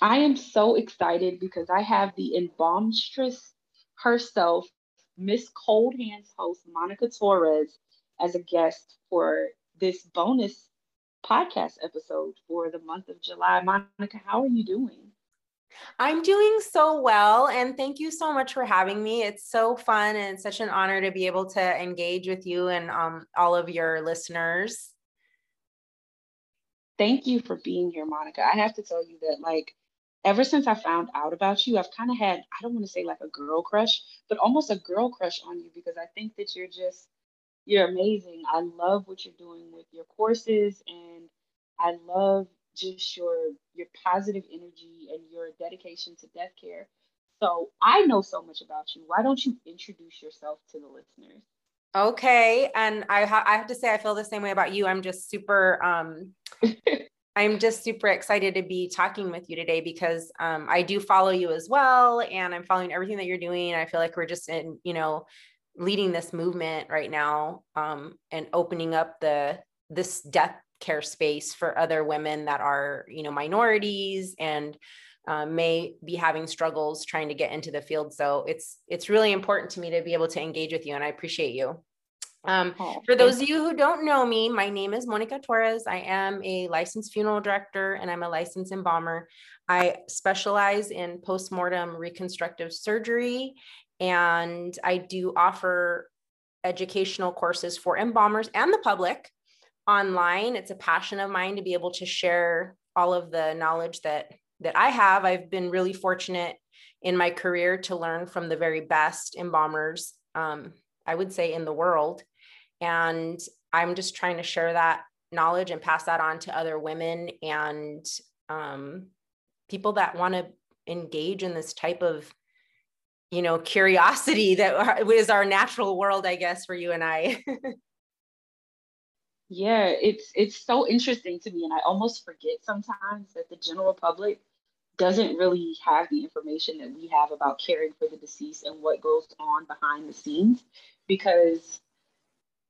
I am so excited because I have the embalmstress herself, Miss Cold Hands host Monica Torres, as a guest for this bonus podcast episode for the month of July. Monica, how are you doing? I'm doing so well. And thank you so much for having me. It's so fun and such an honor to be able to engage with you and um, all of your listeners. Thank you for being here, Monica. I have to tell you that, like, ever since I found out about you, I've kind of had, I don't want to say like a girl crush, but almost a girl crush on you because I think that you're just, you're amazing. I love what you're doing with your courses and I love just your your positive energy and your dedication to death care. So I know so much about you. Why don't you introduce yourself to the listeners? Okay, and I ha- I have to say I feel the same way about you. I'm just super um I'm just super excited to be talking with you today because um, I do follow you as well, and I'm following everything that you're doing. I feel like we're just in, you know, leading this movement right now um, and opening up the this death care space for other women that are you know minorities and uh, may be having struggles trying to get into the field so it's it's really important to me to be able to engage with you and i appreciate you um, oh, for those of you who don't know me, my name is Monica Torres. I am a licensed funeral director and I'm a licensed embalmer. I specialize in postmortem reconstructive surgery and I do offer educational courses for embalmers and the public online. It's a passion of mine to be able to share all of the knowledge that that I have. I've been really fortunate in my career to learn from the very best embalmers, um, I would say, in the world. And I'm just trying to share that knowledge and pass that on to other women and um, people that want to engage in this type of you know curiosity that is our natural world i guess for you and i Yeah, it's it's so interesting to me, and I almost forget sometimes that the general public doesn't really have the information that we have about caring for the deceased and what goes on behind the scenes, because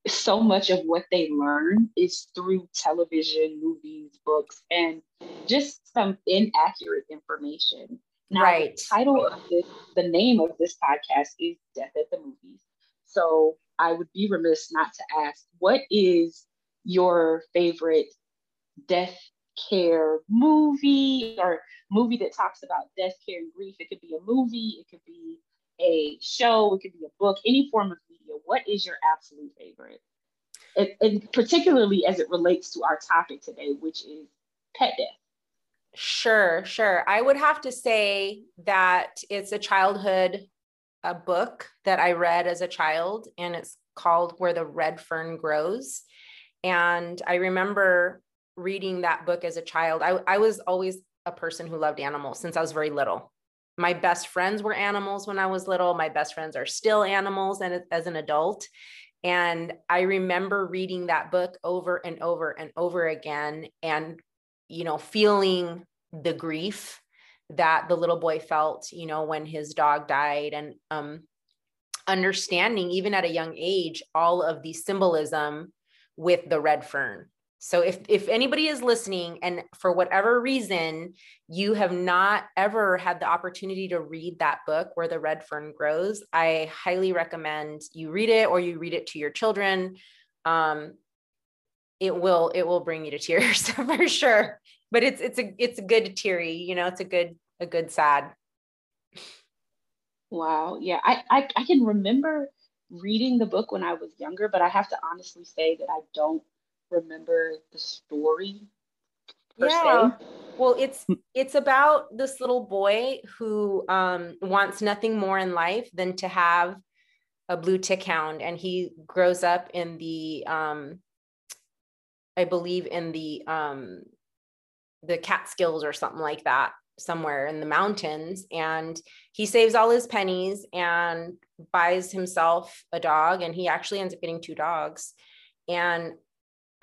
so much of what they learn is through television, movies, books, and just some inaccurate information. Now, right. the title of this, the name of this podcast is Death at the Movies. So I would be remiss not to ask, what is your favorite death care movie or movie that talks about death care and grief. It could be a movie, it could be a show, it could be a book, any form of media. What is your absolute favorite? And, and particularly as it relates to our topic today, which is pet death. Sure, sure. I would have to say that it's a childhood a book that I read as a child, and it's called Where the Red Fern Grows. And I remember reading that book as a child. I, I was always a person who loved animals since I was very little. My best friends were animals when I was little. My best friends are still animals and as an adult. And I remember reading that book over and over and over again and, you know, feeling the grief that the little boy felt, you know, when his dog died and um, understanding, even at a young age, all of the symbolism with the red fern. So if if anybody is listening and for whatever reason you have not ever had the opportunity to read that book where the red fern grows, I highly recommend you read it or you read it to your children. Um, it will it will bring you to tears for sure. But it's it's a it's a good teary, you know, it's a good a good sad. Wow. Yeah. I I, I can remember reading the book when I was younger, but I have to honestly say that I don't remember the story yeah. Se. Well, it's it's about this little boy who um, wants nothing more in life than to have a blue tick hound, and he grows up in the, um, I believe, in the um, the Catskills or something like that somewhere in the mountains and he saves all his pennies and buys himself a dog and he actually ends up getting two dogs and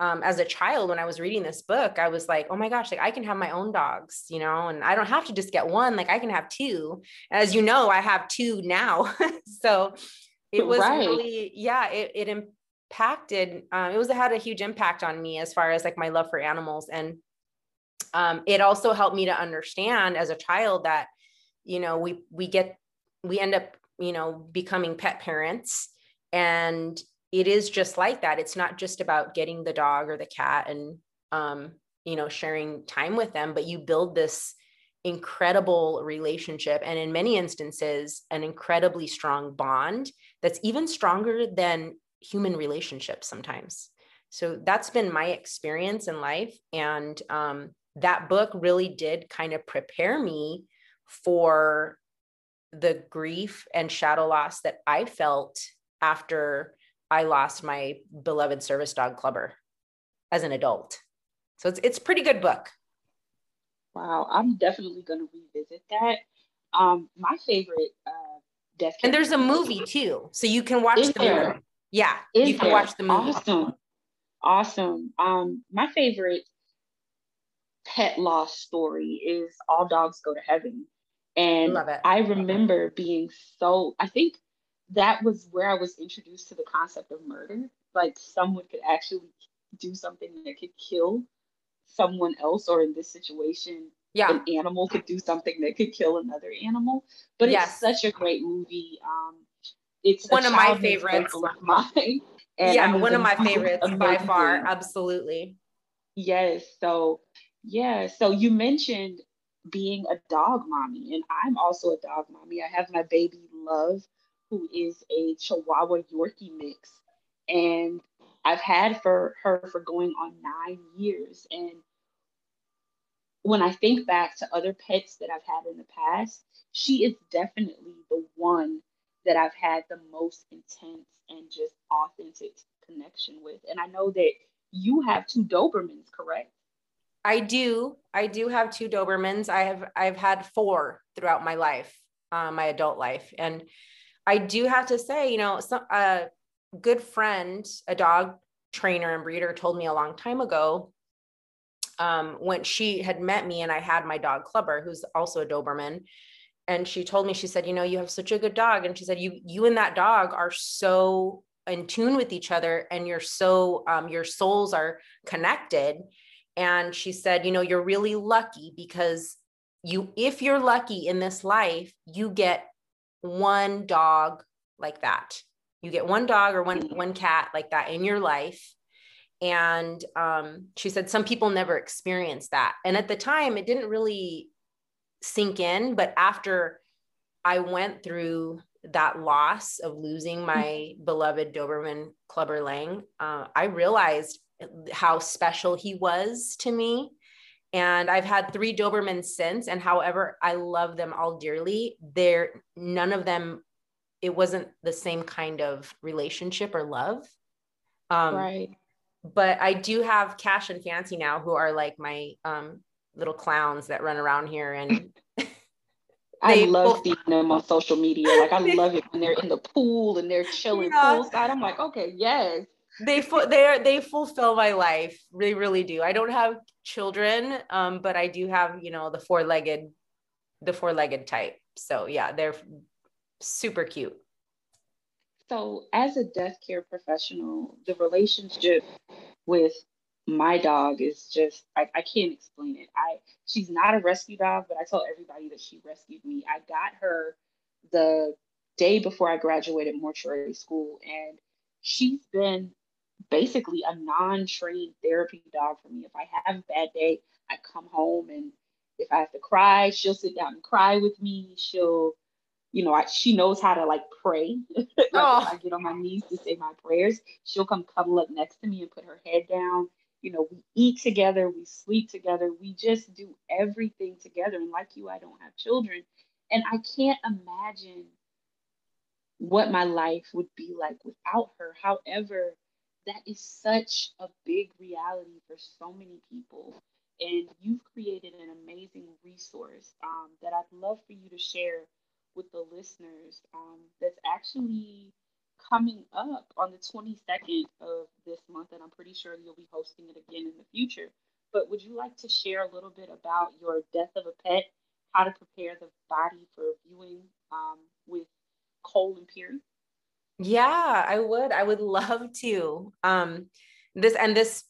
um, as a child when i was reading this book i was like oh my gosh like i can have my own dogs you know and i don't have to just get one like i can have two. As you know i have two now. So it was right. really yeah it, it impacted um, it was it had a huge impact on me as far as like my love for animals. And um, it also helped me to understand as a child that you know we we get we end up you know becoming pet parents. And it is just like that. It's not just about getting the dog or the cat and um, you know sharing time with them but you build this incredible relationship and in many instances an incredibly strong bond that's even stronger than human relationships sometimes. So that's been my experience in life and um, that book really did kind of prepare me for the grief and shadow loss that i felt after i lost my beloved service dog clubber as an adult so it's it's a pretty good book Wow, I'm definitely going to revisit that. Um, my favorite uh, death. And there's a movie too, so you can watch Is the there? movie. Yeah, Is you can there? watch the movie. Awesome, awesome. Um, my favorite pet loss story is All Dogs Go to Heaven, and Love it. I remember being so. I think that was where I was introduced to the concept of murder. Like someone could actually do something that could kill someone else, or in this situation, Yeah, an animal could do something that could kill another animal. But Yes. it's such a great movie. Um, it's One of my favorites. of mine. And yeah, one of my favorites by far. Absolutely. Yes. So yeah. So you mentioned being a dog mommy, and I'm also a dog mommy. I have my baby Love, who is a Chihuahua Yorkie mix, and I've had for her for going on nine years. And when I think back to other pets that I've had in the past, she is definitely the one that I've had the most intense and just authentic connection with. And I know that you have two Dobermans, correct? I do. I do have two Dobermans. I have I've had four throughout my life, uh, my adult life, and I do have to say, you know, some a good friend, a dog trainer and breeder, told me a long time ago um, when she had met me and I had my dog Clubber, who's also a Doberman. And she told me, she said, you know, you have such a good dog. And she said, you, you and that dog are so in tune with each other and you're so, um, your souls are connected. And she said, you know, you're really lucky because you, if you're lucky in this life, you get one dog like that. You get one dog or one, one cat like that in your life. And um, she said some people never experience that. And at the time it didn't really sink in but after i went through that loss of losing my beloved doberman clubber lang uh, i realized how special he was to me and i've had three dobermans since and however i love them all dearly they're none of them it wasn't the same kind of relationship or love um, right. but I do have Cash and Fancy now, who are like my um, little clowns that run around here. And I love seeing them on social media. Like I love it when they're in the pool and they're chilling Yeah. poolside. I'm like, okay, yes. They fu- they they fulfill my life. They really do. I don't have children, um, but I do have you know the four legged, the four legged type. So yeah, they're super cute. So, as a death care professional, the relationship with my dog is just I, I can't explain it. I she's not a rescue dog, but I tell everybody that she rescued me. I got her the day before I graduated mortuary school, and she's been basically a non-trained therapy dog for me. If I have a bad day, I come home and if I have to cry, she'll sit down and cry with me. She'll you know, I, she knows how to like pray. like Oh. I get on my knees to say my prayers, she'll come cuddle up next to me and put her head down. You know, we eat together, we sleep together, we just do everything together. And like you, I don't have children. And I can't imagine what my life would be like without her. However, that is such a big reality for so many people. And you've created an amazing resource um, that I'd love for you to share with the listeners um, that's actually coming up on the 22nd of this month. And I'm pretty sure you'll be hosting it again in the future. But would you like to share a little bit about your death of a pet, how to prepare the body for viewing um, with Cole Imperi? Yeah, I would. I would love to. Um, this and this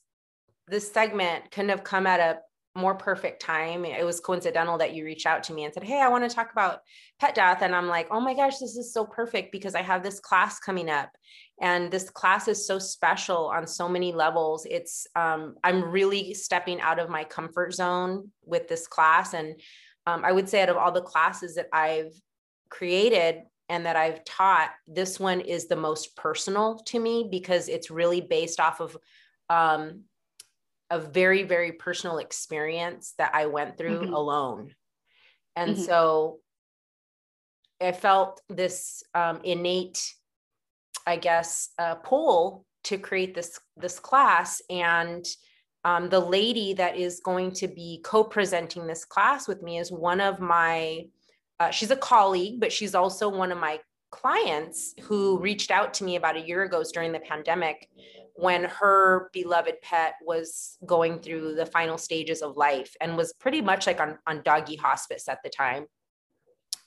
this segment couldn't have come at a more perfect time. It was coincidental that you reached out to me and said, Hey, I want to talk about pet death. And I'm like, Oh my gosh, this is so perfect because I have this class coming up. And this class is so special on so many levels. It's, um, I'm really stepping out of my comfort zone with this class. And um, I would say, out of all the classes that I've created and that I've taught, this one is the most personal to me because it's really based off of um, a very very personal experience that i went through mm-hmm. alone and mm-hmm. so i felt this um, innate i guess uh, pull to create this this class and um, the lady that is going to be co-presenting this class with me is one of my uh, she's a colleague but she's also one of my clients who reached out to me about a year ago during the pandemic when her beloved pet was going through the final stages of life and was pretty much like on, on doggy hospice at the time.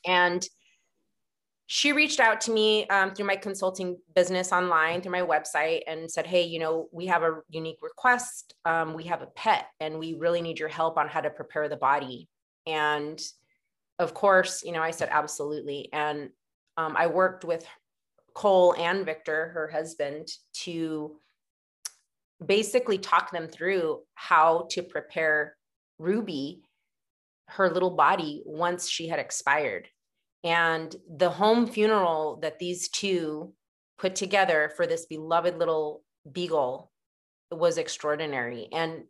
And she reached out to me um, through my consulting business online through my website and said hey you know we have a unique request um, we have a pet and we really need your help on how to prepare the body and of course you know i said absolutely and um, i worked with cole and victor her husband to basically talk them through how to prepare Ruby, her little body, once she had expired. And the home funeral that these two put together for this beloved little beagle was extraordinary. And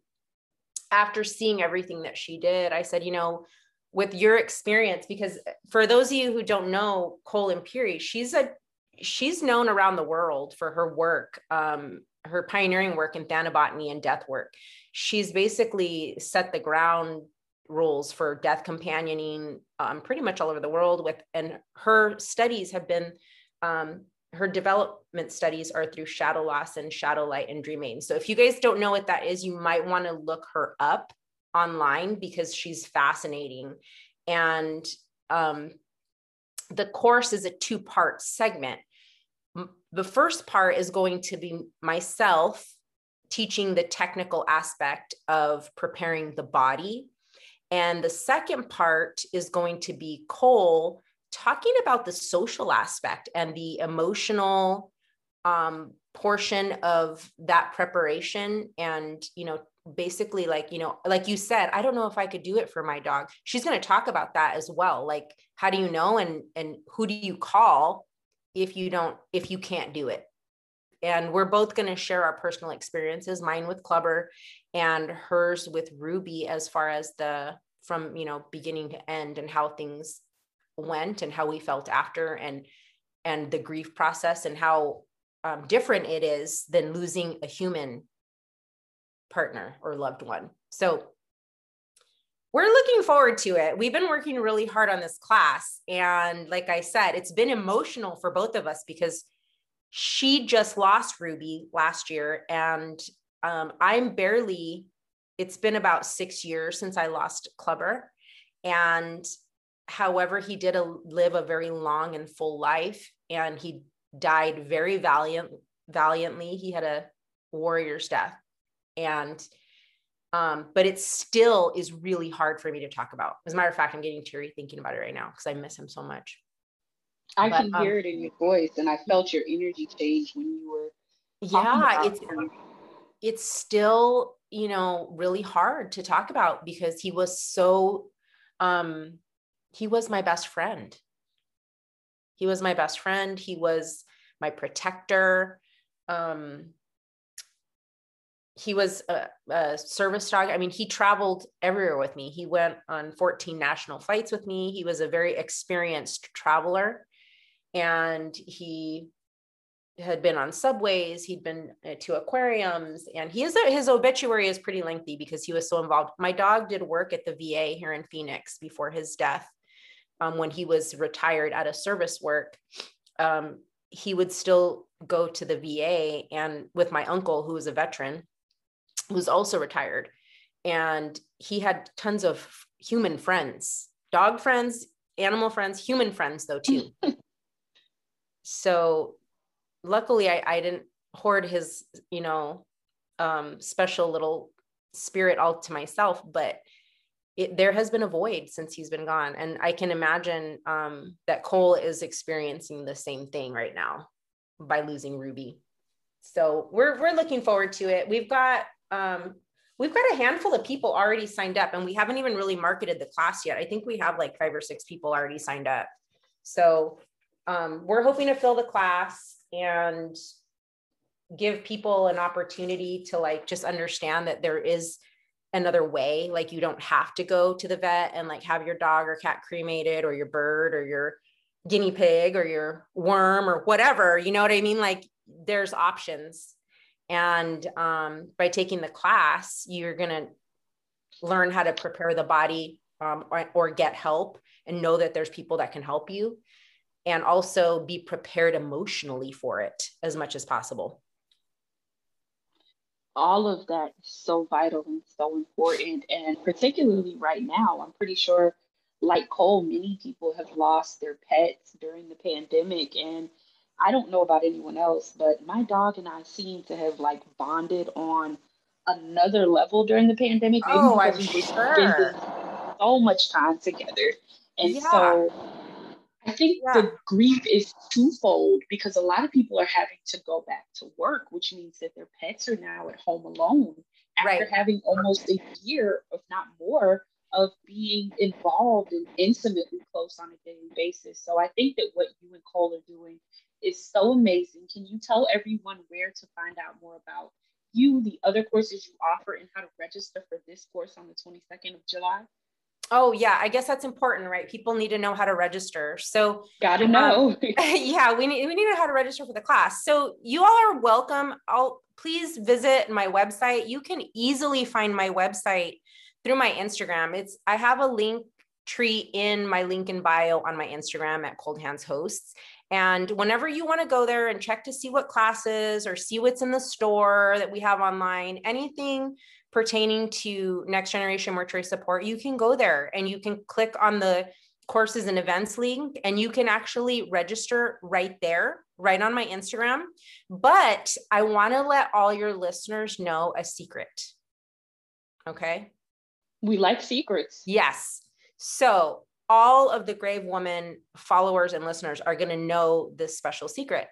after seeing everything that she did, I said, you know, with your experience, because for those of you who don't know Cole Imperi, she's a she's known around the world for her work um, her pioneering work in thanabotany and death work. She's basically set the ground rules for death companioning um, pretty much all over the world with and her studies have been um, her development studies are through shadow loss and shadow light and dreaming so if you guys don't know what that is you might want to look her up online because she's fascinating and um, the course is a two part segment the first part is going to be myself teaching the technical aspect of preparing the body. And the second part is going to be Cole talking about the social aspect and the emotional um, portion of that preparation. And, you know, basically, like, you know, like you said, I don't know if I could do it for my dog. She's going to talk about that as well. Like, how do you know? And, and who do you call if you don't if you can't do it and we're both going to share our personal experiences mine with clubber and hers with ruby as far as the from you know beginning to end and how things went and how we felt after and and the grief process and how um, different it is than losing a human partner or loved one so we're looking forward to it. We've been working really hard on this class. And like I said, it's been emotional for both of us because she just lost Ruby last year. And um, I'm barely, it's been about six years since I lost Clubber. And however, he did a, live a very long and full life. And he died very valiant, valiantly. He had a warrior's death. And um, but it still is really hard for me to talk about. As a matter of fact, I'm getting teary thinking about it right now because I miss him so much. I but, can um, hear it in your voice, and I felt your energy change when you were. Yeah, it's him. it's still you know really hard to talk about because he was so um he was my best friend he was my best friend he was my protector um he was a, a, service dog. I mean, he traveled everywhere with me. He went on 14 national flights with me. He was a very experienced traveler and he had been on subways. He'd been uh, to aquariums and he is a, his obituary is pretty lengthy because he was so involved. My dog did work at the VA here in Phoenix before his death. Um, when he was retired out of service work, um, he would still go to the VA and with my uncle, who was a veteran, who's also retired. And he had tons of human friends, dog friends, animal friends, human friends, though, too. so luckily, I, I didn't hoard his, you know, um, special little spirit all to myself, but it, there has been a void since he's been gone. And I can imagine um, that Cole is experiencing the same thing right now by losing Ruby. So we're, we're looking forward to it. We've got, um, we've got a handful of people already signed up and we haven't even really marketed the class yet. I think we have like five or six people already signed up. So um, we're hoping to fill the class and give people an opportunity to like just understand that there is another way like you don't have to go to the vet and like have your dog or cat cremated or your bird or your guinea pig or your worm or whatever you know what i mean like there's options and um, by taking the class you're going to learn how to prepare the body um, or, or get help and know that there's people that can help you and also be prepared emotionally for it as much as possible all of that is so vital and so important. And particularly right now, I'm pretty sure, like Cole, many people have lost their pets during the pandemic. And I don't know about anyone else, but my dog and I seem to have like bonded on another level during the pandemic. Maybe oh, I'm sure. So much time together. And yeah. so I think yeah. the grief is twofold because a lot of people are having to go back to work, which means that their pets are now at home alone after right. having almost a year, if not more, of being involved and intimately close on a daily basis. So I think that what you and Cole are doing is so amazing. Can you tell everyone where to find out more about you, the other courses you offer, and how to register for this course on the 22nd of July? Oh yeah, I guess that's important, right? People need to know how to register. So gotta know. Um, yeah, we need we need to know how to register for the class. So you all are welcome. I'll please visit my website. You can easily find my website through my Instagram. It's I have a link tree in my link in bio on my Instagram at Cold Hands Hosts. And whenever you want to go there and check to see what classes or see what's in the store that we have online, anything pertaining to next generation mortuary support, you can go there and you can click on the courses and events link and you can actually register right there, right on my Instagram. But I want to let all your listeners know a secret. Okay. We like secrets. Yes. So, all of the Grave Woman followers and listeners are going to know this special secret.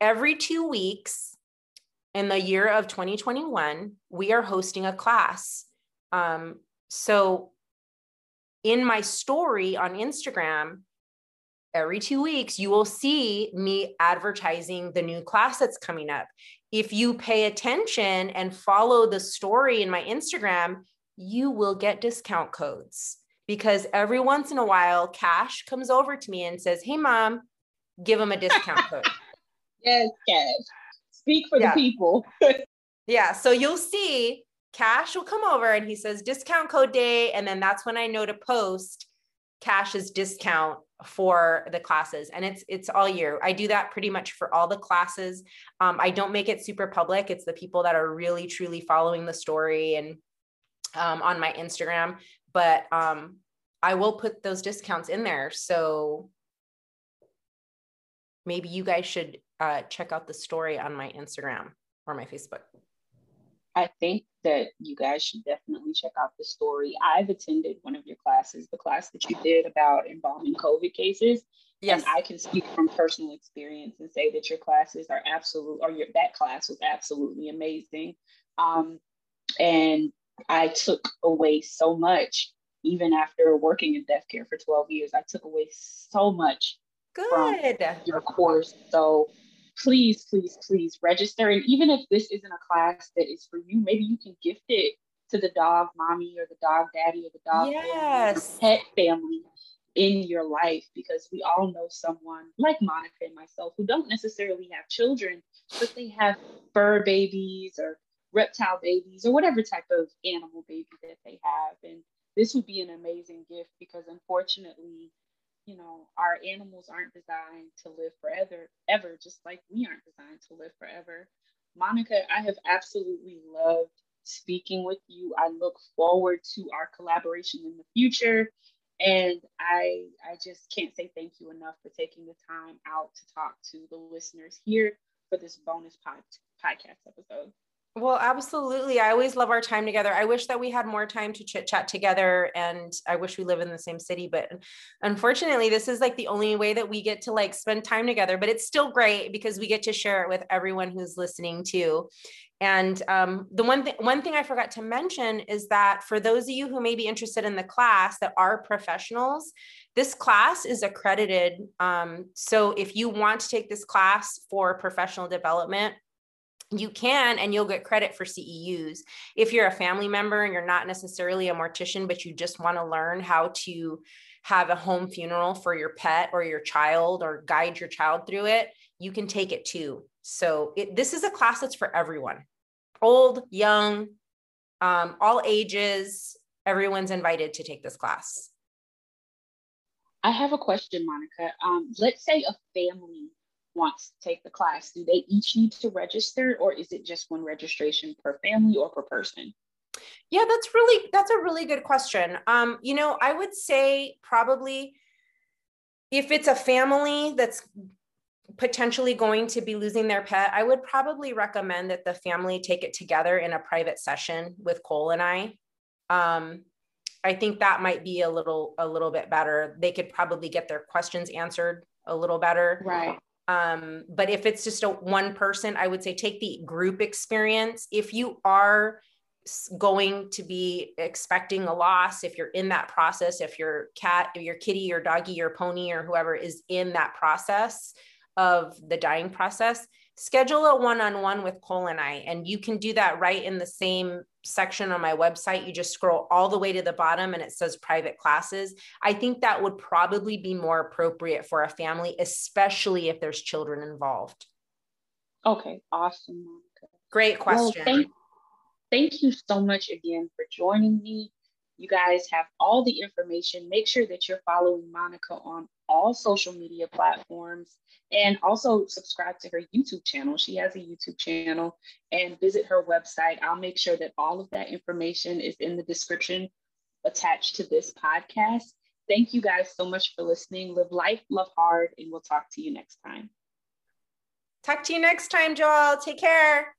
Every two weeks, in the year of 2021, we are hosting a class. Um, so, in my story on Instagram, every two weeks, you will see me advertising the new class that's coming up. If you pay attention and follow the story in my Instagram, you will get discount codes because every once in a while, Cash comes over to me and says, Hey, mom, give them a discount code. Yes, Cash speak for yeah. the people. yeah. So you'll see Cash will come over and he says discount code day. And then that's when I know to post Cash's discount for the classes and it's it's all year i do that pretty much for all the classes um, i don't make it super public it's the people that are really truly following the story and um, on my instagram but um, i will put those discounts in there so maybe you guys should uh, check out the story on my Instagram or my Facebook. I think that you guys should definitely check out the story. I've attended one of your classes, the class that you did about embalming COVID cases. Yes. And I can speak from personal experience and say that your classes are absolute, or your that class was absolutely amazing. Um, and I took away so much, even after working in death care for 12 years. I took away so much Good. from your course. So please, please, please register. And even if this isn't a class that is for you, maybe you can gift it to the dog mommy or the dog daddy or the dog yes. family, pet family in your life because we all know someone like Monica and myself who don't necessarily have children, but they have fur babies or reptile babies or whatever type of animal baby that they have. And this would be an amazing gift because unfortunately, you know, our animals aren't designed to live forever, ever, just like we aren't designed to live forever. Monica, I have absolutely loved speaking with you. I look forward to our collaboration in the future. And I, I just can't say thank you enough for taking the time out to talk to the listeners here for this bonus pod, podcast episode. Well, absolutely. I always love our time together. I wish that we had more time to chit chat together and I wish we live in the same city, but unfortunately, this is like the only way that we get to like spend time together, but it's still great because we get to share it with everyone who's listening too. And um, the one thing, one thing I forgot to mention is that for those of you who may be interested in the class that are professionals, this class is accredited. Um, so if you want to take this class for professional development, you can and you'll get credit for CEUs. If you're a family member and you're not necessarily a mortician, but you just want to learn how to have a home funeral for your pet or your child or guide your child through it, you can take it too. So it, this is a class that's for everyone old, young, um, all ages. Everyone's invited to take this class. I have a question, Monica. Um, let's say a family wants to take the class, do they each need to register or is it just one registration per family or per person? Yeah, that's really that's a really good question. Um, you know, I would say probably if it's a family that's potentially going to be losing their pet, I would probably recommend that the family take it together in a private session with Cole and I. Um, I think that might be a little a little bit better. They could probably get their questions answered a little better. Right. Um, but if it's just a one person, I would say take the group experience. If you are going to be expecting a loss, if you're in that process, if your cat, your kitty your doggy your pony or whoever is in that process of the dying process, schedule a one-on-one with Cole and I, and you can do that right in the same section on my website. You just scroll all the way to the bottom and it says private classes. I think that would probably be more appropriate for a family, especially if there's children involved. Okay, awesome. Monica. Great question. Well, thank, thank you so much again for joining me. You guys have all the information. Make sure that you're following Monica on all social media platforms and also subscribe to her YouTube channel. She has a YouTube channel and visit her website. I'll make sure that all of that information is in the description attached to this podcast. Thank you guys so much for listening. Live life, love hard, and we'll talk to you next time. Talk to you next time, Joel. Take care.